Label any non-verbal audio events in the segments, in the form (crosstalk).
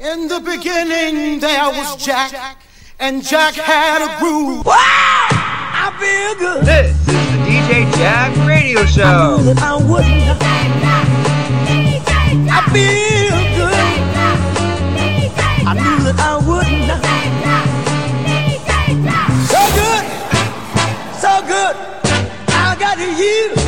In the beginning, there was Jack, and Jack had a groove. Wow! I feel good. This is the DJ Jack Radio Show. I knew that I wouldn't. I feel good. I knew that I wouldn't. So good, so good. I got you.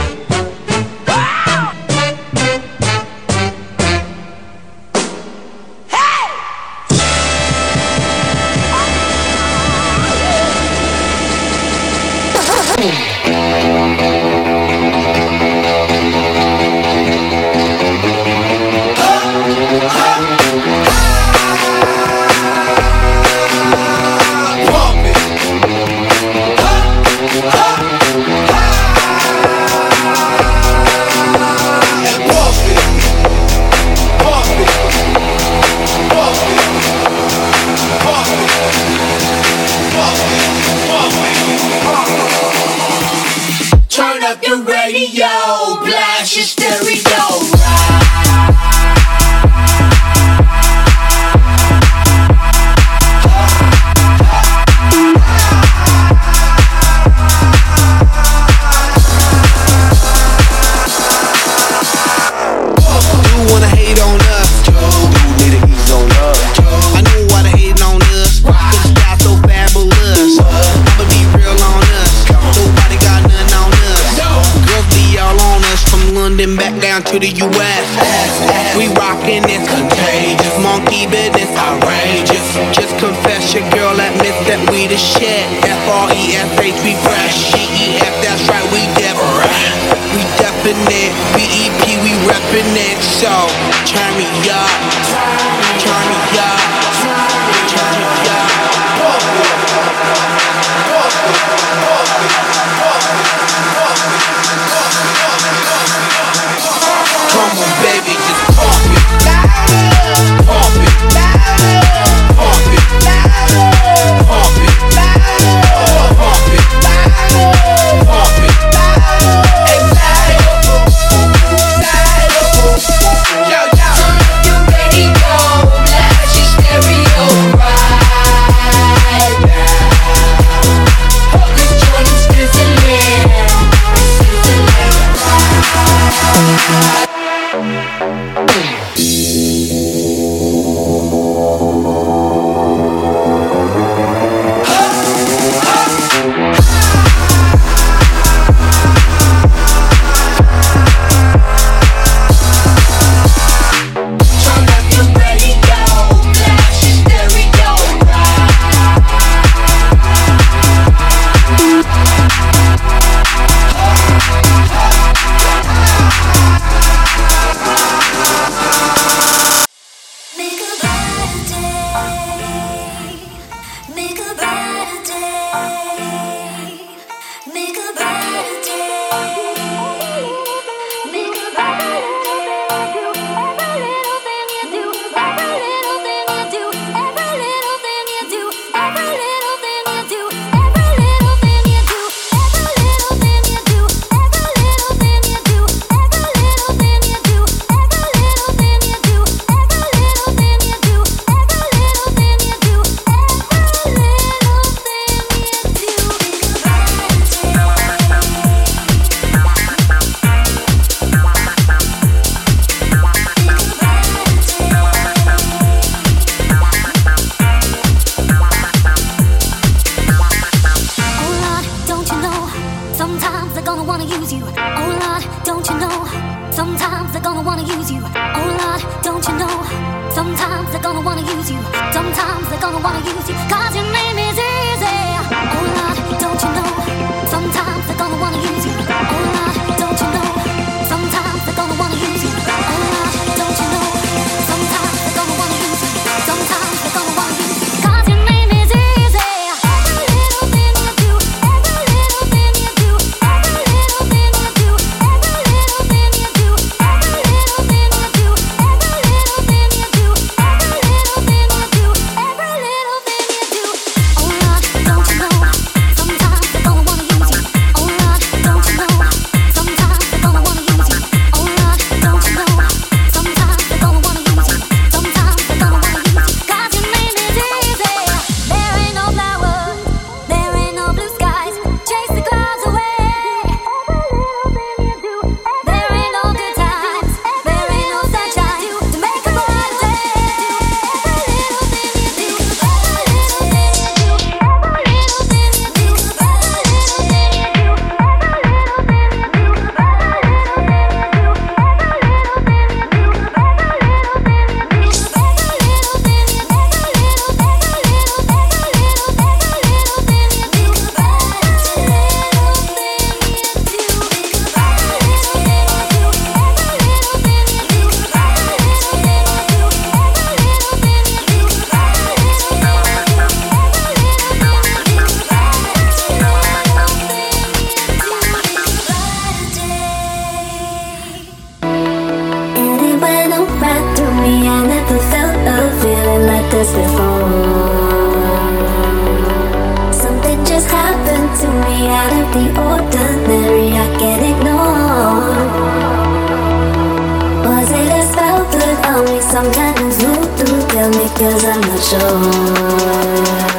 sometimes look to tell me cause I'm not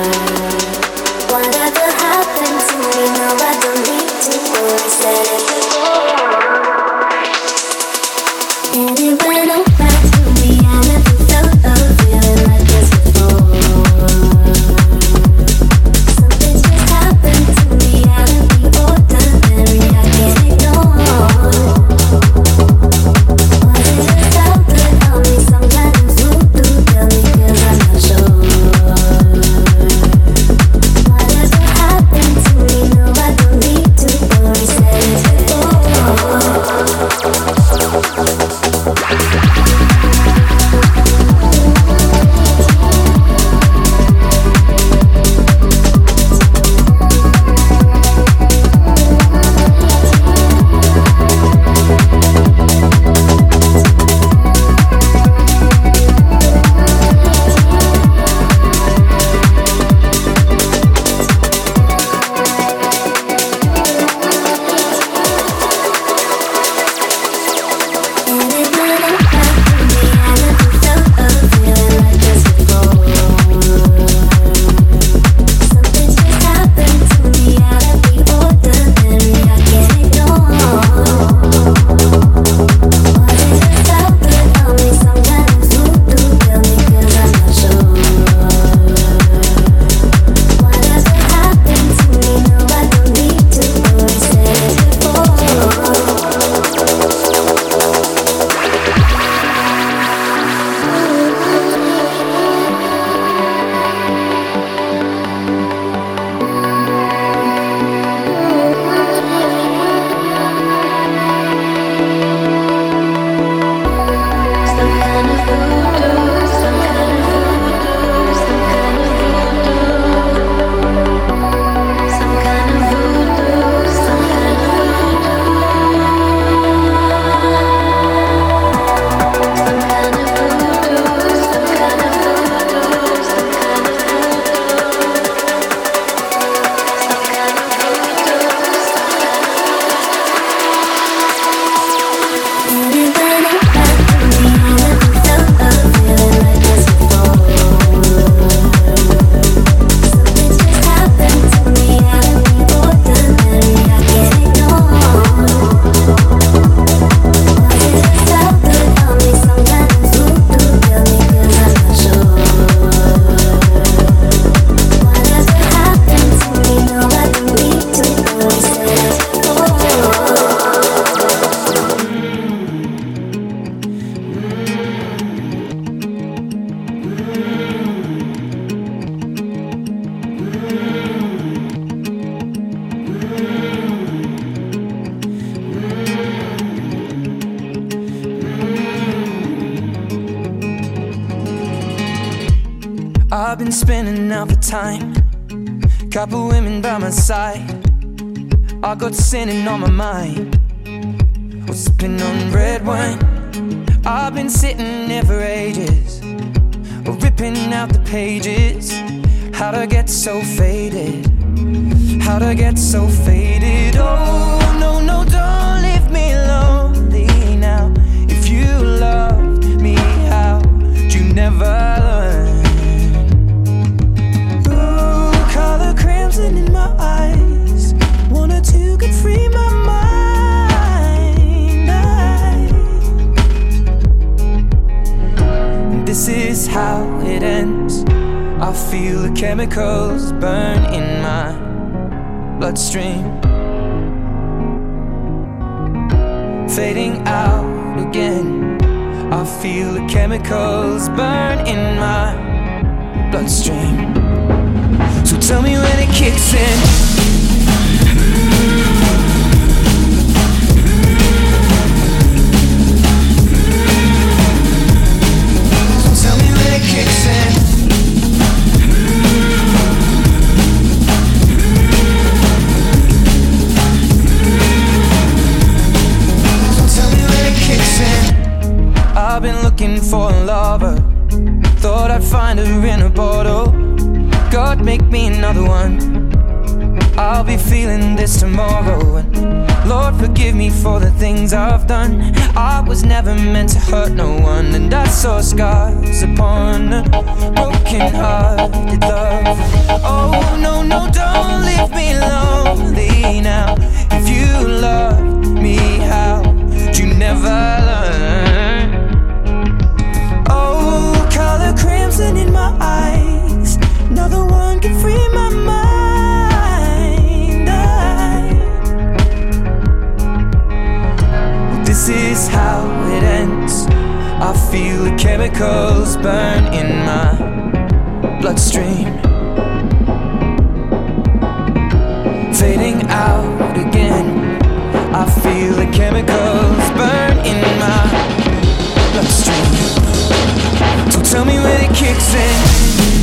sure. Spinning out the time. Couple women by my side. I got sinning on my mind. Was sipping on red wine. I've been sitting there for ages. Ripping out the pages. How'd I get so faded? How'd I get so faded? Oh, no, no, don't leave me lonely now. If you loved me, how'd you never learn? Crimson in my eyes. Wanted to get free my mind. I- This is how it ends. I feel the chemicals burn in my bloodstream. Fading out again. I feel the chemicals burn in my bloodstream. Tell me when it kicks in. tell me when it kicks in I've been looking for a lover. Thought I'd find her in a bottle. God, make me another one. I'll be feeling this tomorrow. And Lord, forgive me for the things I've done. I was never meant to hurt no one, and I saw scars upon a broken hearted love. Oh, no, no, don't leave me lonely now. If you loved me, how would you never learn? Oh, color crimson in my eyes. This is how it ends. I feel the chemicals burn in my bloodstream. Fading out again. I feel the chemicals burn in my bloodstream. So tell me when it kicks in.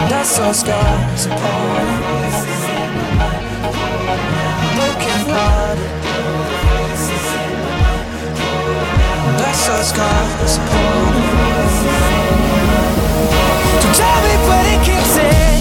I saw scars upon him. Broken hearted. I saw scars upon him. So tell me when it kicks in.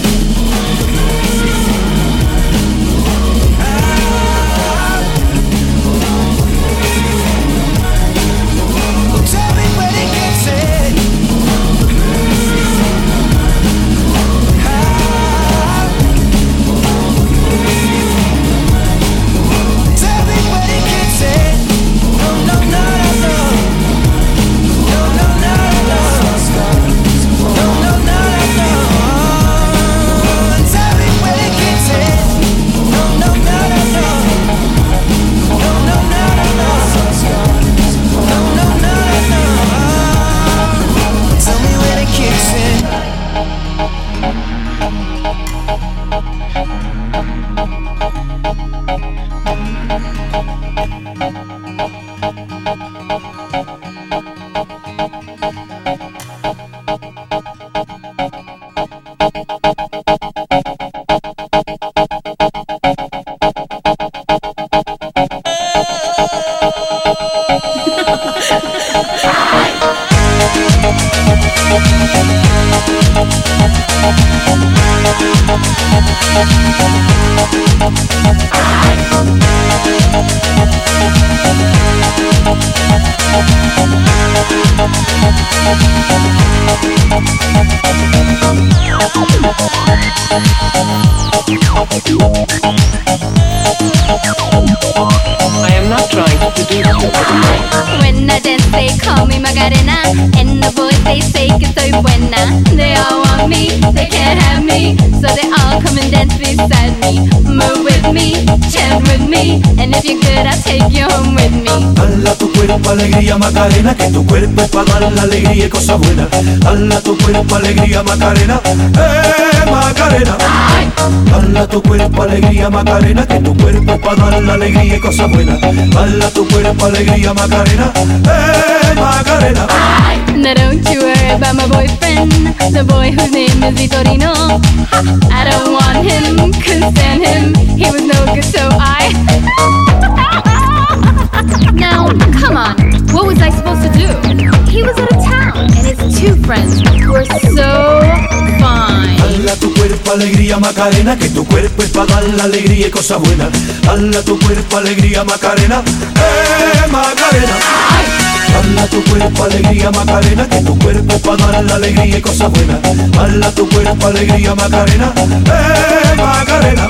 When I did call me Macarena. And the boys, they say que soy buena. They all want me, they can't have me. So they all come and dance beside me. Move with me, chant with me. And if you're good, I'll take you home with me. Hala tu cuerpo alegría Macarena, que tu cuerpo es para dar la alegría y cosas buenas. Hala tu cuerpo alegría Macarena, eh Macarena. Hala tu cuerpo alegría Macarena, que tu cuerpo es para dar la alegría y cosas buenas. Hala tu cuerpo alegría Macarena, eh Macarena. Now don't you worry about my boyfriend, the boy whose name is Vitorino. I don't want him, couldn't stand him. He was no good, so I. (laughs) now, come on, what was I supposed to do? He was out of town, and his two friends were so fine. Hala tu cuerpo alegría Macarena, que tu cuerpo es para dar la alegría y cosas buenas. Hala tu cuerpo alegría Macarena, eh Macarena. Hala tu cuerpo alegría Macarena, que tu cuerpo para dar la alegría y cosas buenas. Hala tu cuerpo alegría Macarena, eh Macarena.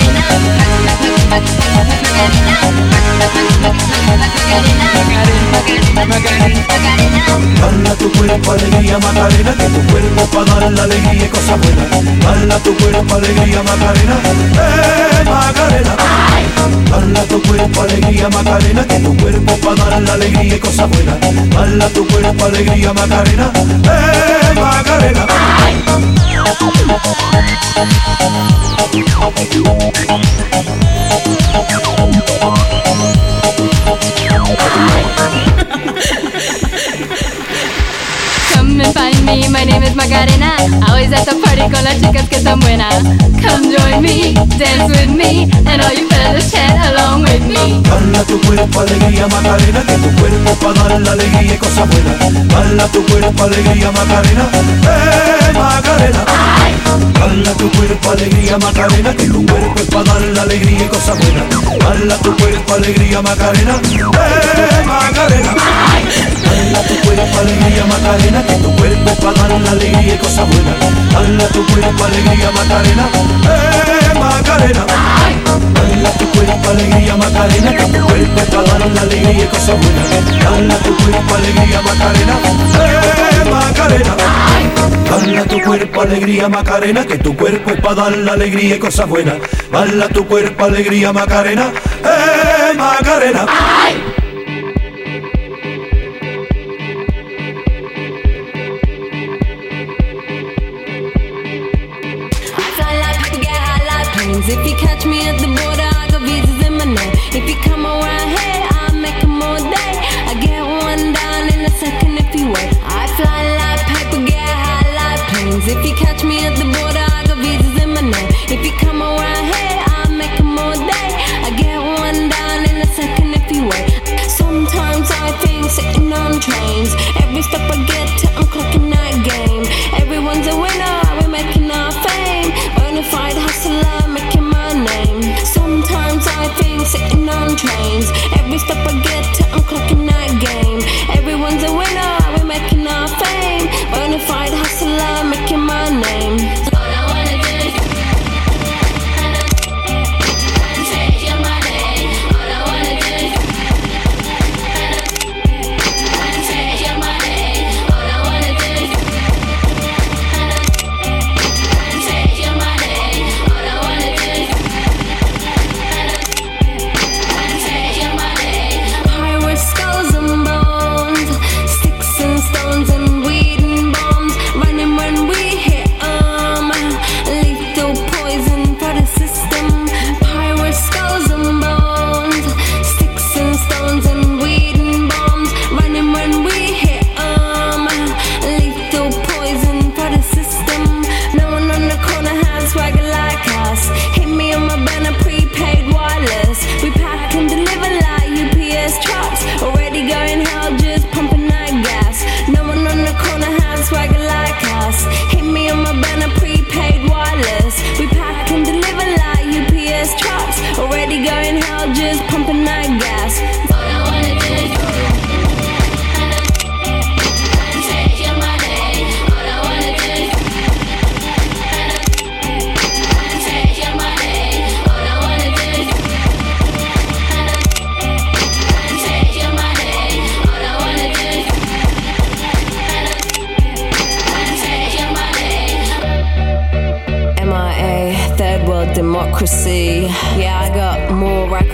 Bala tu cuerpo, alegría, Macarena, que tu cuerpo para dar la alegría y cosas buenas. Bala tu cuerpo, alegría, Macarena, eh, Macarena. Bala tu cuerpo, alegría, Macarena, que tu cuerpo para dar la alegría y cosas buenas. Bala tu cuerpo, alegría, Macarena, eh, Macarena. Come and find me, my name is Macarena. Always at the party con las chicas que son buenas. Come join me, dance with me, and all you fellas chat along with me. Bala tu cuerpo, alegría, Macarena, que tu cuerpo para dar la alegría y cosas buenas. Bala tu cuerpo, alegría, Macarena, eh, Macarena. Bala tu cuerpo, alegría, Macarena, que tu cuerpo es para dar la alegría y cosas buenas. Bala tu cuerpo, alegría, Macarena, eh, Macarena. Tu cuerpo, alegría, Macarena, que tu cuerpo para dar la alegría y cosas buenas. Bala tu cuerpo, alegría, Macarena, eh, Macarena. Bala tu cuerpo, alegría, Macarena, que tu cuerpo para dar la alegría y cosas buenas. Bala tu cuerpo, alegría, Macarena, eh, Macarena. Bala tu cuerpo, alegría, Macarena, que tu cuerpo es para dar la alegría y cosas buenas. Bala tu cuerpo, alegría, Macarena, eh, Macarena. I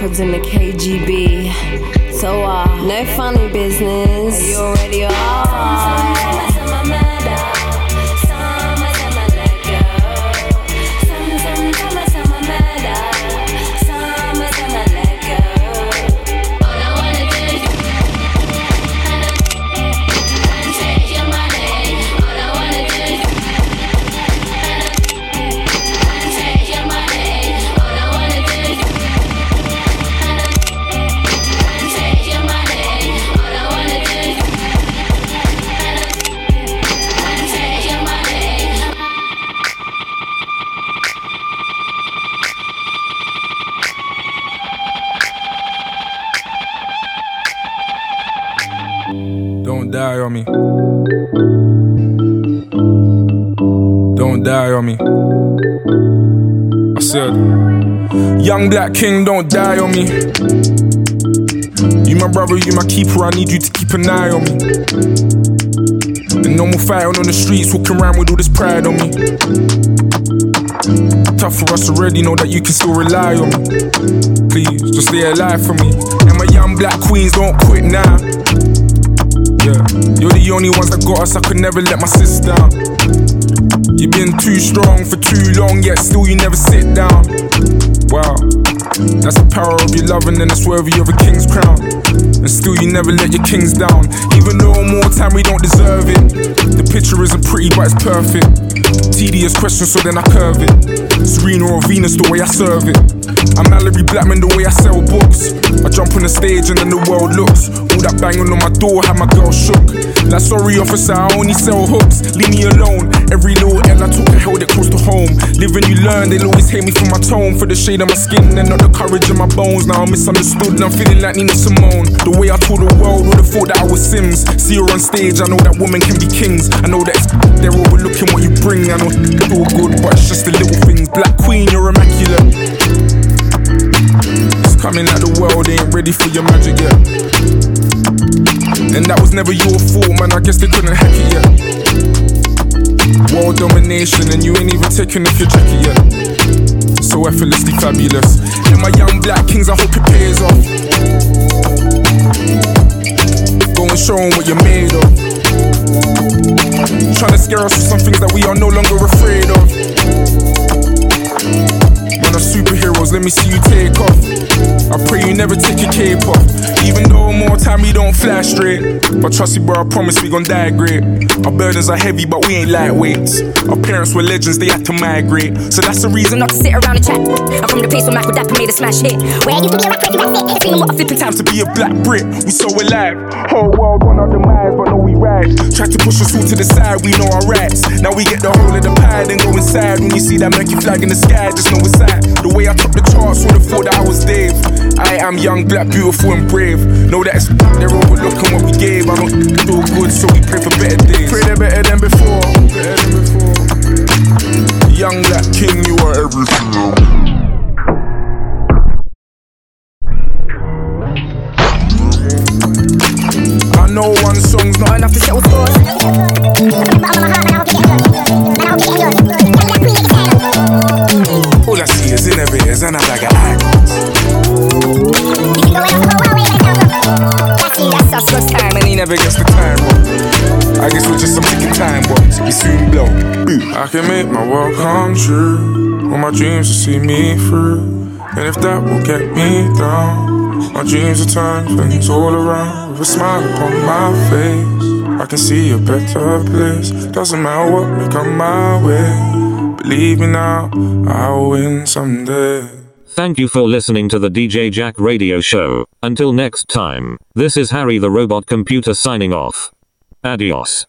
records than the KGB. So, uh, no funny business. You already are. King, don't die on me. You my brother, you my keeper, I need you to keep an eye on me. And no more fighting on the streets, walking around with all this pride on me. Tough for us already, know that you can still rely on me. Please, just stay alive for me. And my young black queens don't quit now. Yeah, you're the only ones that got us, I could never let my sis down. You've been too strong for too long, yet still you never sit down. Wow, that's the power of your loving and it's worthy of a king's crown. And still you never let your kings down. Even though more time we don't deserve it. The picture isn't pretty, but it's perfect. Tedious question, so then I curve it. Serena or Venus, the way I serve it. I'm Malorie Blackman, the way I sell books. I jump on the stage and then the world looks. All that banging on my door had my girl shook. Like, sorry, officer, I only sell hooks. Leave me alone. Every little L I took, I held it close to home. Live and you learn, they'll always hate me for my tone. For the shade of my skin and not the courage in my bones. Now I'm misunderstood and I'm feeling like Nina Simone. The way I told the world would have thought that I was Simz. See her on stage, I know that women can be kings. I know that they're overlooking what you bring. I know it's all good, but it's just the little things. Black Queen, you're immaculate. Coming out the world, ain't ready for your magic yet. And that was never your fault, man. I guess they couldn't hack it yet. World domination, and you ain't even taking off your jacket yet. So effortlessly fabulous. And my young black kings, I hope it pays off. Go and show 'em what you're made of. Trying to scare us with some things that we are no longer afraid of. Are superheroes, let me see you take off. I pray you never take your cape off. Even though more time we don't fly straight. But trust me, bro, I promise we gon' die great. Our burdens are heavy, but we ain't lightweights. Our parents were legends, they had to migrate. So that's the reason Not to sit around and chat. I'm from the place where Michael Dapaah made a smash hit. Where used to be a rapper, that's it. What a flipping time times to be a black Brit. We so alive. Whole world want our demise, but no, we rise. Try to push us all to the side, we know our rights. Now we get the whole of the pie, then go inside. When you see that Mercury flag in the sky, just know it's that. The way I top the charts, would have thought that I was Dave. I am young, black, beautiful, and brave. Know that it's they're overlooking what we gave. I don't feel good, so we pray for better days. Pray they're better than before. Better than before. Young black king, you are everything. I know one song's not enough to settle scores. I can make my world come true. All my dreams to see me through. And if that will get me down, my dreams will turn things all around. With a smile upon my face, I can see a better place. Doesn't matter what may come my way. Believe me now, I'll win someday. Thank you for listening to the DJ Jack Radio Show. Until next time, this is Harry the Robot Computer signing off. Adios.